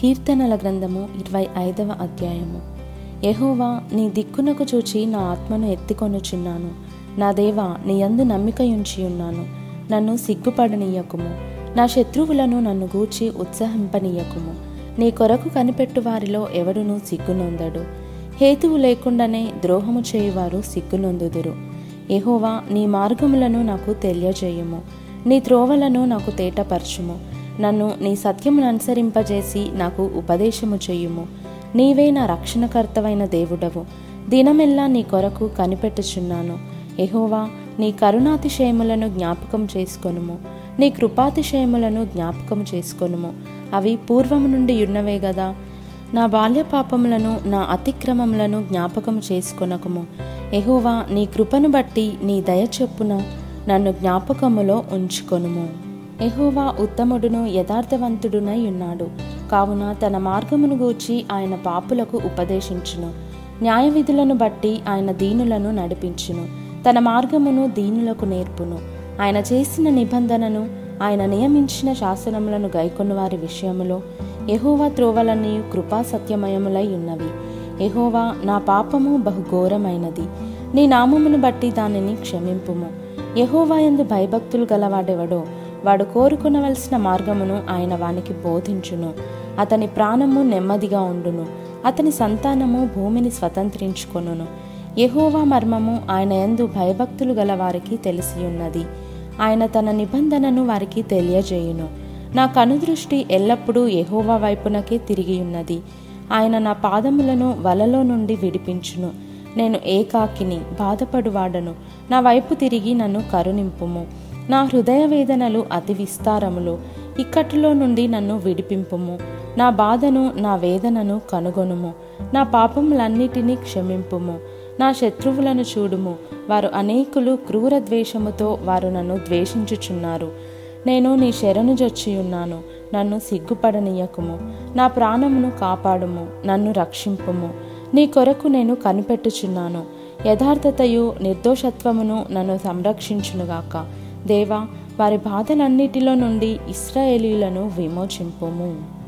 కీర్తనల గ్రంథము ఇరవై ఐదవ అధ్యాయము. యహోవా నీ దిక్కునకు చూచి నా ఆత్మను ఎత్తికొనుచున్నాను. నా దేవా నీ యందు నమ్మికయుంచి ఉన్నాను నన్ను సిగ్గుపడనీయకుము. నా శత్రువులను నన్ను గూర్చి ఉత్సాహింపనీయకుము. నీ కొరకు కనిపెట్టు వారిలో ఎవడునూ సిగ్గునొందడు హేతువు లేకుండానే ద్రోహము చేయువారు సిగ్గునొందుదురు ఎహోవా నీ మార్గములను నాకు తెలియజేయుము. నీ త్రోవలను నాకు తేటపరచుము. నన్ను నీ సత్యమును అనుసరింపజేసి నాకు ఉపదేశము చెయ్యుము నీవే నా రక్షణకర్తవైన దేవుడవు. దినమెల్లా నీ కొరకు కనిపెట్టుచున్నాను. ఎహోవా నీ కరుణాతిశయములను జ్ఞాపకం చేసుకొనుము. నీ కృపాతిశయములను జ్ఞాపకం చేసుకొనుము. అవి పూర్వము నుండి ఉన్నవే గదా. నా బాల్య పాపములను నా అతిక్రమములను జ్ఞాపకం చేసుకొనకము. ఎహోవా నీ కృపను బట్టి నీ దయ చొప్పున నన్ను జ్ఞాపకములో ఉంచుకొనుము. ఎహోవా ఉత్తముడును యథార్థవంతుడునై ఉన్నాడు కావున తన మార్గమును గూర్చి ఆయన పాపులకు ఉపదేశించును. న్యాయ విధులను బట్టి ఆయన దీనులను నడిపించును. తన మార్గమును దీనులకు నేర్పును. ఆయన చేసిన నిబంధనను ఆయన నియమించిన శాసనములను గైకొన్న వారి విషయములో ఎహోవా త్రోవలన్నీ కృపా సత్యమయములై ఉన్నవి ఎహోవా నా పాపము బహుఘోరమైనది. నీ నామమును బట్టి దానిని క్షమింపుము. ఎహోవా ఎందు భయభక్తులు గలవాడెవడో వాడు కోరుకునవలసిన మార్గమును ఆయన వానికి బోధించును. అతని ప్రాణము నెమ్మదిగా ఉండును. అతని సంతానము భూమిని స్వతంత్రించుకొనును. యహోవా మర్మము ఆయన ఎందు భయభక్తులు గల వారికి తెలిసి ఉన్నది ఆయన తన నిబంధనను వారికి తెలియజేయును. నా కనుదృష్టి ఎల్లప్పుడూ యహోవా వైపునకే తిరిగి ఉన్నది ఆయన నా పాదములను వలలో నుండి విడిపించును. నేను ఏకాకిని బాధపడువాడను. నా వైపు తిరిగి నన్ను కరుణింపుము. నా హృదయ వేదనలు అతి విస్తారములు. ఇక్కట్టులో నుండి నన్ను విడిపింపుము. నా బాధను నా వేదనను కనుగొనుము. నా పాపములన్నిటినీ క్షమింపుము. నా శత్రువులను చూడుము. వారు అనేకులు క్రూర ద్వేషముతో వారు నన్ను ద్వేషించుచున్నారు. నేను నీ శరణు జొచ్చియున్నాను. నన్ను సిగ్గుపడనీయకుము. నా ప్రాణమును కాపాడుము. నన్ను రక్షింపుము. నీ కొరకు నేను కనిపెట్టుచున్నాను. యథార్థతయు నిర్దోషత్వమును నన్ను సంరక్షించునుగాక. దేవా వారి బాధలన్నిటిలో నుండి ఇస్రాయేలీలను విమోచింపుము.